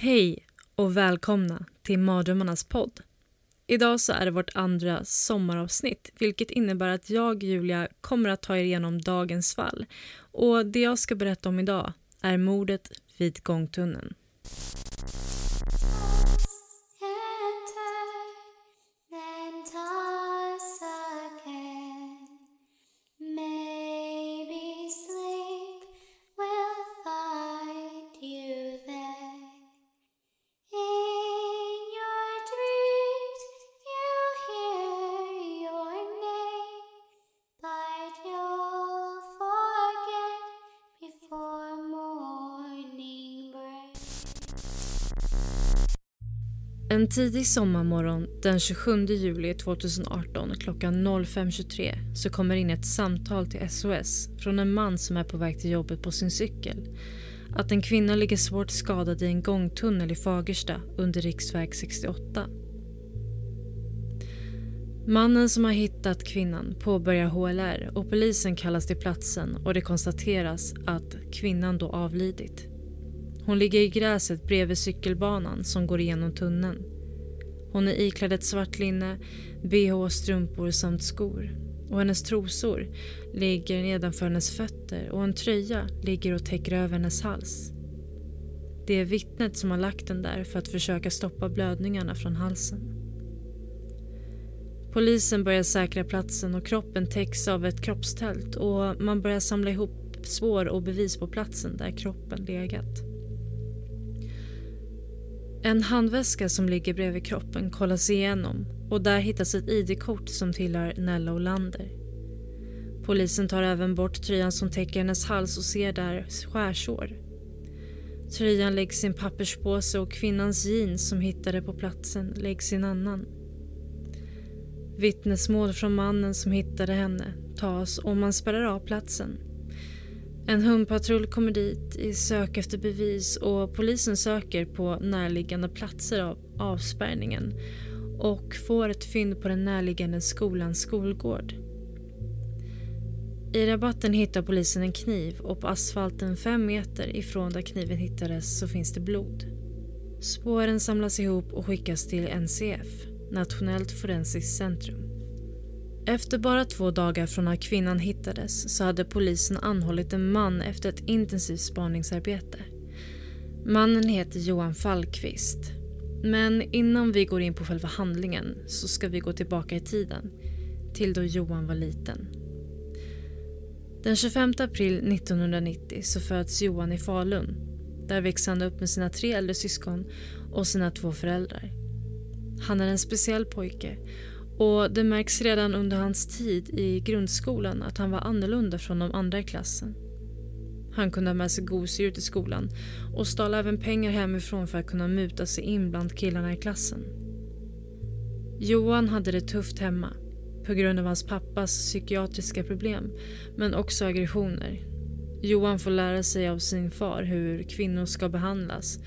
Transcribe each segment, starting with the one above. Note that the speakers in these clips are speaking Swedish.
Hej och välkomna till Mardrömmarnas podd. Idag så är det vårt andra sommaravsnitt vilket innebär att jag, Julia, kommer att ta er igenom dagens fall. Och det jag ska berätta om idag är mordet vid gångtunneln. En tidig sommarmorgon den 27 juli 2018 klockan 05.23 så kommer in ett samtal till SOS från en man som är på väg till jobbet på sin cykel. Att en kvinna ligger svårt skadad i en gångtunnel i Fagersta under riksväg 68. Mannen som har hittat kvinnan påbörjar HLR och polisen kallas till platsen och det konstateras att kvinnan då avlidit. Hon ligger i gräset bredvid cykelbanan som går igenom tunneln. Hon är iklädd ett svart linne, bh, strumpor samt skor. Och hennes trosor ligger nedanför hennes fötter och en tröja ligger och täcker över hennes hals. Det är vittnet som har lagt den där för att försöka stoppa blödningarna från halsen. Polisen börjar säkra platsen och kroppen täcks av ett kroppstält och man börjar samla ihop spår och bevis på platsen där kroppen legat. En handväska som ligger bredvid kroppen kollas igenom och där hittas ett ID-kort som tillhör Nella Olander. Polisen tar även bort tröjan som täcker hennes hals och ser där skärsår. Tröjan läggs i en papperspåse och kvinnans jeans som hittade på platsen läggs i en annan. Vittnesmål från mannen som hittade henne tas och man spärrar av platsen. En hundpatrull kommer dit i sök efter bevis och polisen söker på närliggande platser av avspärrningen och får ett fynd på den närliggande skolans skolgård. I rabatten hittar polisen en kniv och på asfalten fem meter ifrån där kniven hittades så finns det blod. Spåren samlas ihop och skickas till NCF, Nationellt forensiskt centrum. Efter bara två dagar från att kvinnan hittades så hade polisen anhållit en man efter ett intensivt spaningsarbete. Mannen heter Johan Fallqvist. Men innan vi går in på själva handlingen så ska vi gå tillbaka i tiden, till då Johan var liten. Den 25 april 1990 så föds Johan i Falun. Där växer han upp med sina tre äldre syskon och sina två föräldrar. Han är en speciell pojke och det märks redan under hans tid i grundskolan att han var annorlunda från de andra i klassen. Han kunde ha med sig gosedjur till skolan och stal även pengar hemifrån för att kunna muta sig in bland killarna i klassen. Johan hade det tufft hemma på grund av hans pappas psykiatriska problem men också aggressioner. Johan får lära sig av sin far hur kvinnor ska behandlas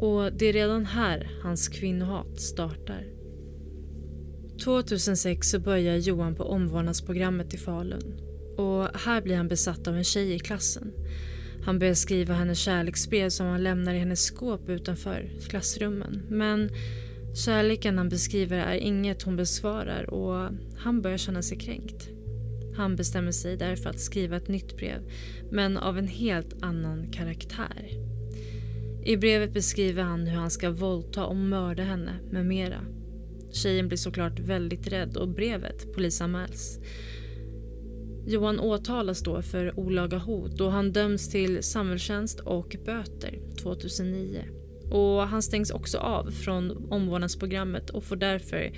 och det är redan här hans kvinnohat startar. 2006 så börjar Johan på omvårdnadsprogrammet i Falun. Och här blir han besatt av en tjej i klassen. Han börjar skriva hennes kärleksbrev som han lämnar i hennes skåp utanför klassrummen. Men kärleken han beskriver är inget hon besvarar och han börjar känna sig kränkt. Han bestämmer sig därför att skriva ett nytt brev, men av en helt annan karaktär. I brevet beskriver han hur han ska våldta och mörda henne med mera. Tjejen blir såklart väldigt rädd och brevet polisanmäls. Johan åtalas då för olaga hot och han döms till samhällstjänst och böter 2009. Och han stängs också av från omvårdnadsprogrammet och får därför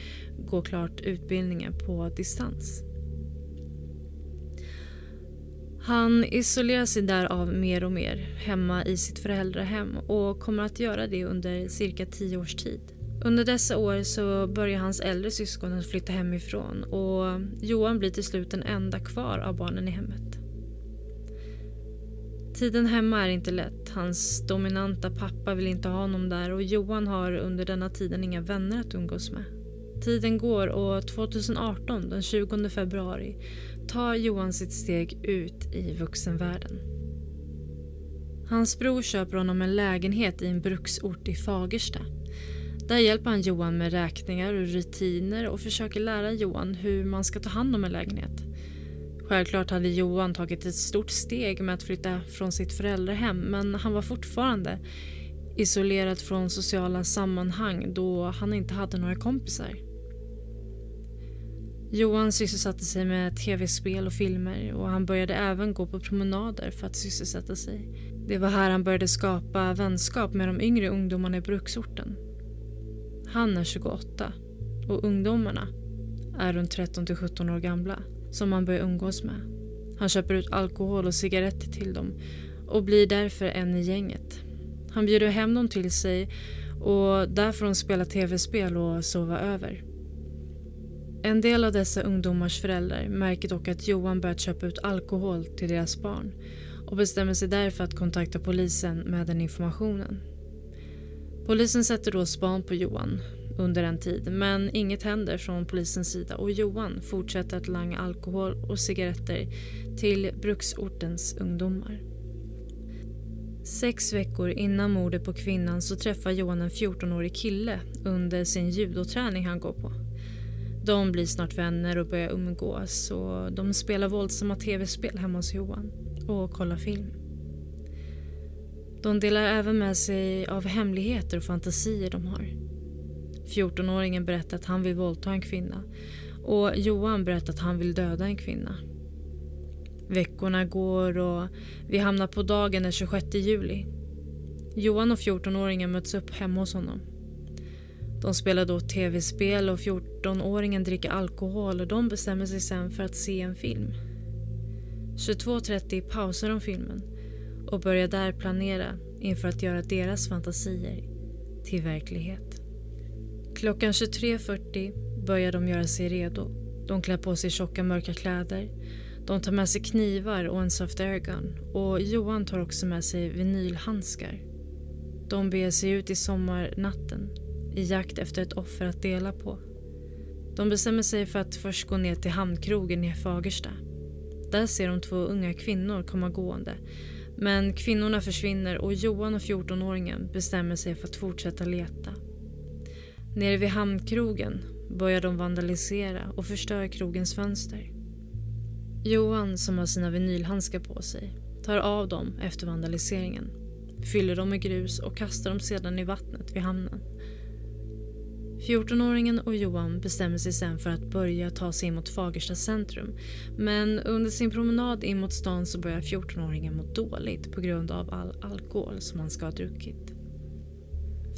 gå klart utbildningen på distans. Han isolerar sig därav mer och mer hemma i sitt föräldrahem och kommer att göra det under cirka tio års tid. Under dessa år så börjar hans äldre syskon att flytta hemifrån och Johan blir till slut den enda kvar av barnen i hemmet. Tiden hemma är inte lätt. Hans dominanta pappa vill inte ha honom där och Johan har under denna tiden inga vänner att umgås med. Tiden går och 2018, den 20 februari, tar Johan sitt steg ut i vuxenvärlden. Hans bror köper honom en lägenhet i en bruksort i Fagersta. Där hjälper han Johan med räkningar och rutiner och försöker lära Johan hur man ska ta hand om en lägenhet. Självklart hade Johan tagit ett stort steg med att flytta från sitt föräldrahem men han var fortfarande isolerad från sociala sammanhang då han inte hade några kompisar. Johan sysselsatte sig med tv-spel och filmer och han började även gå på promenader för att sysselsätta sig. Det var här han började skapa vänskap med de yngre ungdomarna i bruksorten. Han är 28 och ungdomarna är runt 13 till 17 år gamla som han börjar umgås med. Han köper ut alkohol och cigaretter till dem och blir därför en i gänget. Han bjuder hem dem till sig och där får de spela tv-spel och sova över. En del av dessa ungdomars föräldrar märker dock att Johan börjat köpa ut alkohol till deras barn och bestämmer sig därför att kontakta polisen med den informationen. Polisen sätter då span på Johan under en tid men inget händer från polisens sida och Johan fortsätter att langa alkohol och cigaretter till bruksortens ungdomar. Sex veckor innan mordet på kvinnan så träffar Johan en 14-årig kille under sin judoträning han går på. De blir snart vänner och börjar umgås och de spelar våldsamma tv-spel hemma hos Johan och kollar film. De delar även med sig av hemligheter och fantasier de har. 14-åringen berättar att han vill våldta en kvinna och Johan berättar att han vill döda en kvinna. Veckorna går och vi hamnar på dagen den 26 juli. Johan och 14-åringen möts upp hemma hos honom. De spelar då tv-spel och 14-åringen dricker alkohol och de bestämmer sig sen för att se en film. 22.30 pausar de filmen och börjar där planera inför att göra deras fantasier till verklighet. Klockan 23.40 börjar de göra sig redo. De klär på sig tjocka mörka kläder. De tar med sig knivar och en soft airgun och Johan tar också med sig vinylhandskar. De beger sig ut i sommarnatten i jakt efter ett offer att dela på. De bestämmer sig för att först gå ner till hamnkrogen i Fagersta. Där ser de två unga kvinnor komma gående. Men kvinnorna försvinner och Johan och 14-åringen bestämmer sig för att fortsätta leta. Nere vid hamnkrogen börjar de vandalisera och förstöra krogens fönster. Johan, som har sina vinylhandskar på sig, tar av dem efter vandaliseringen, fyller dem med grus och kastar dem sedan i vattnet vid hamnen. 14-åringen och Johan bestämmer sig sen för att börja ta sig in mot Fagersta centrum. Men under sin promenad in mot stan så börjar 14-åringen må dåligt på grund av all alkohol som han ska ha druckit.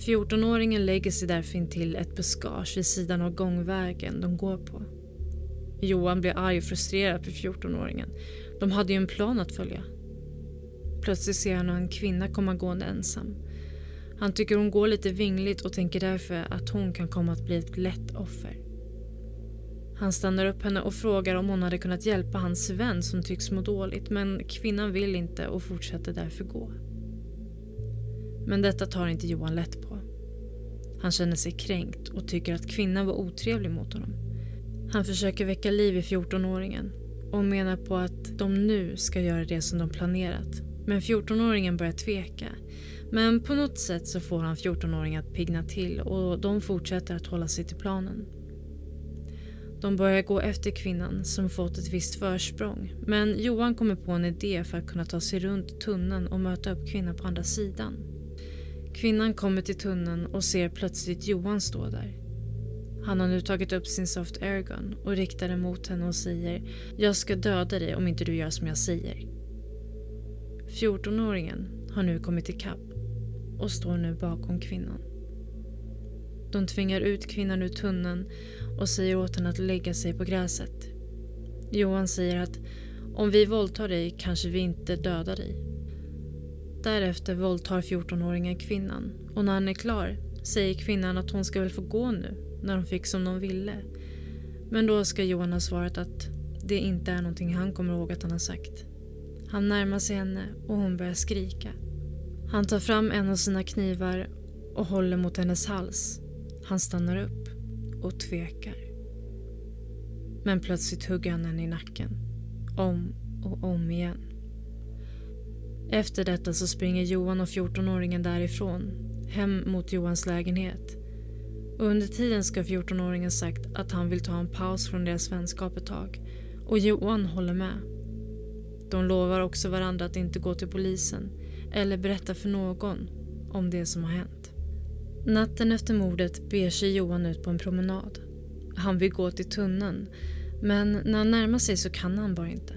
14-åringen lägger sig därför in till ett buskage vid sidan av gångvägen de går på. Johan blir arg och frustrerad på 14-åringen. De hade ju en plan att följa. Plötsligt ser han en kvinna komma gående ensam. Han tycker hon går lite vingligt och tänker därför att hon kan komma att bli ett lätt offer. Han stannar upp henne och frågar om hon hade kunnat hjälpa hans vän som tycks må dåligt men kvinnan vill inte och fortsätter därför gå. Men detta tar inte Johan lätt på. Han känner sig kränkt och tycker att kvinnan var otrevlig mot honom. Han försöker väcka liv i 14-åringen och menar på att de nu ska göra det som de planerat. Men 14-åringen börjar tveka. Men på något sätt så får han 14-åringen att pigna till och de fortsätter att hålla sig till planen. De börjar gå efter kvinnan som fått ett visst försprång men Johan kommer på en idé för att kunna ta sig runt tunneln och möta upp kvinnan på andra sidan. Kvinnan kommer till tunneln och ser plötsligt Johan stå där. Han har nu tagit upp sin soft airgun och riktar den mot henne och säger “Jag ska döda dig om inte du gör som jag säger”. 14-åringen har nu kommit ikapp och står nu bakom kvinnan. De tvingar ut kvinnan ur tunneln och säger åt henne att lägga sig på gräset. Johan säger att Om vi våldtar dig kanske vi inte dödar dig. Därefter våldtar 14-åringen kvinnan och när han är klar säger kvinnan att hon ska väl få gå nu när hon fick som de ville. Men då ska Johan ha svarat att det inte är någonting han kommer ihåg att han har sagt. Han närmar sig henne och hon börjar skrika. Han tar fram en av sina knivar och håller mot hennes hals. Han stannar upp och tvekar. Men plötsligt hugger han henne i nacken. Om och om igen. Efter detta så springer Johan och 14-åringen därifrån, hem mot Johans lägenhet. Och under tiden ska 14-åringen sagt att han vill ta en paus från deras vänskap ett tag. Och Johan håller med. De lovar också varandra att inte gå till polisen eller berätta för någon om det som har hänt. Natten efter mordet beger sig Johan ut på en promenad. Han vill gå till tunneln men när han närmar sig så kan han bara inte.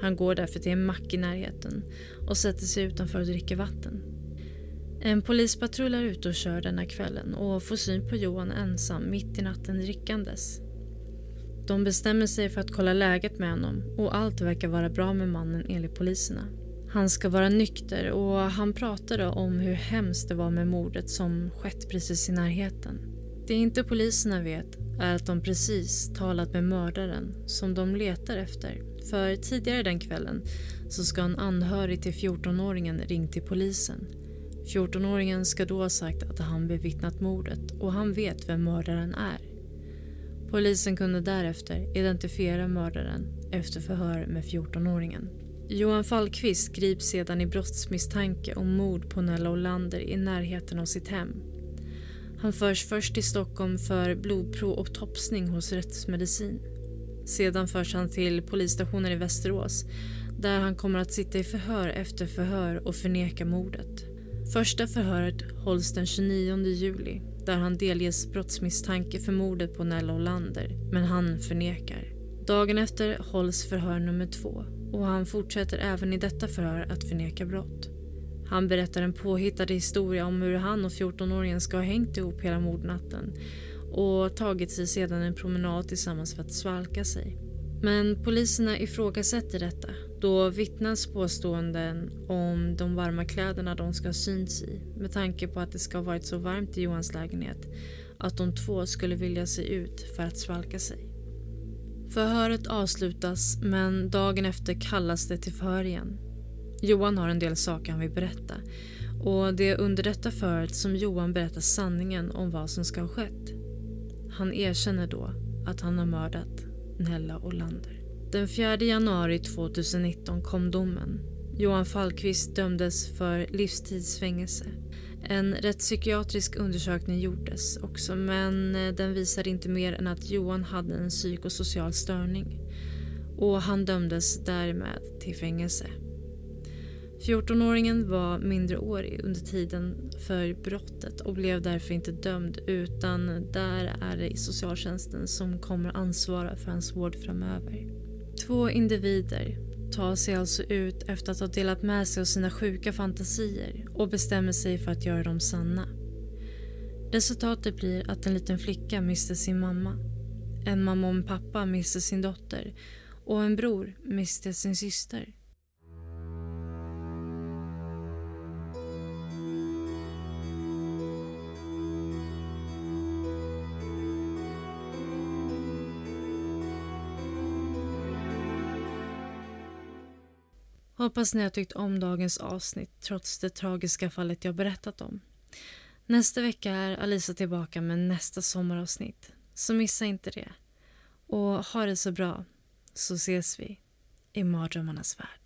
Han går därför till en mack i närheten och sätter sig utanför och dricker vatten. En polispatrull är ute och kör denna kvällen och får syn på Johan ensam mitt i natten drickandes. De bestämmer sig för att kolla läget med honom och allt verkar vara bra med mannen enligt poliserna. Han ska vara nykter och han pratade om hur hemskt det var med mordet som skett precis i närheten. Det inte poliserna vet är att de precis talat med mördaren som de letar efter. För tidigare den kvällen så ska en anhörig till 14-åringen ringt till polisen. 14-åringen ska då ha sagt att han bevittnat mordet och han vet vem mördaren är. Polisen kunde därefter identifiera mördaren efter förhör med 14-åringen. Johan Fallqvist grips sedan i brottsmisstanke om mord på Nella Olander i närheten av sitt hem. Han förs först till Stockholm för blodprov och topsning hos rättsmedicin. Sedan förs han till polisstationen i Västerås där han kommer att sitta i förhör efter förhör och förneka mordet. Första förhöret hålls den 29 juli där han delges brottsmisstanke för mordet på Nella Olander, men han förnekar. Dagen efter hålls förhör nummer två och han fortsätter även i detta förhör att förneka brott. Han berättar en påhittad historia om hur han och 14-åringen ska ha hängt ihop hela mordnatten och tagit sig sedan en promenad tillsammans för att svalka sig. Men poliserna ifrågasätter detta då vittnas påståenden om de varma kläderna de ska ha synts i med tanke på att det ska ha varit så varmt i Johans lägenhet att de två skulle vilja se ut för att svalka sig. Förhöret avslutas men dagen efter kallas det till förhör igen. Johan har en del saker han vill berätta och det är under detta förhöret som Johan berättar sanningen om vad som ska ha skett. Han erkänner då att han har mördat Nella Olander. Den 4 januari 2019 kom domen. Johan Fallqvist dömdes för livstidsfängelse. En rättspsykiatrisk undersökning gjordes också men eh, den visade inte mer än att Johan hade en psykosocial störning och han dömdes därmed till fängelse. 14-åringen var mindreårig under tiden för brottet och blev därför inte dömd utan där är det socialtjänsten som kommer ansvara för hans vård framöver. Två individer tar sig alltså ut efter att ha delat med sig av sina sjuka fantasier och bestämmer sig för att göra dem sanna. Resultatet blir att en liten flicka mister sin mamma. En mamma och en pappa mister sin dotter och en bror mister sin syster. Hoppas ni har tyckt om dagens avsnitt trots det tragiska fallet jag berättat om. Nästa vecka är Alisa tillbaka med nästa sommaravsnitt, så missa inte det. Och ha det så bra, så ses vi i mardrömmarnas värld.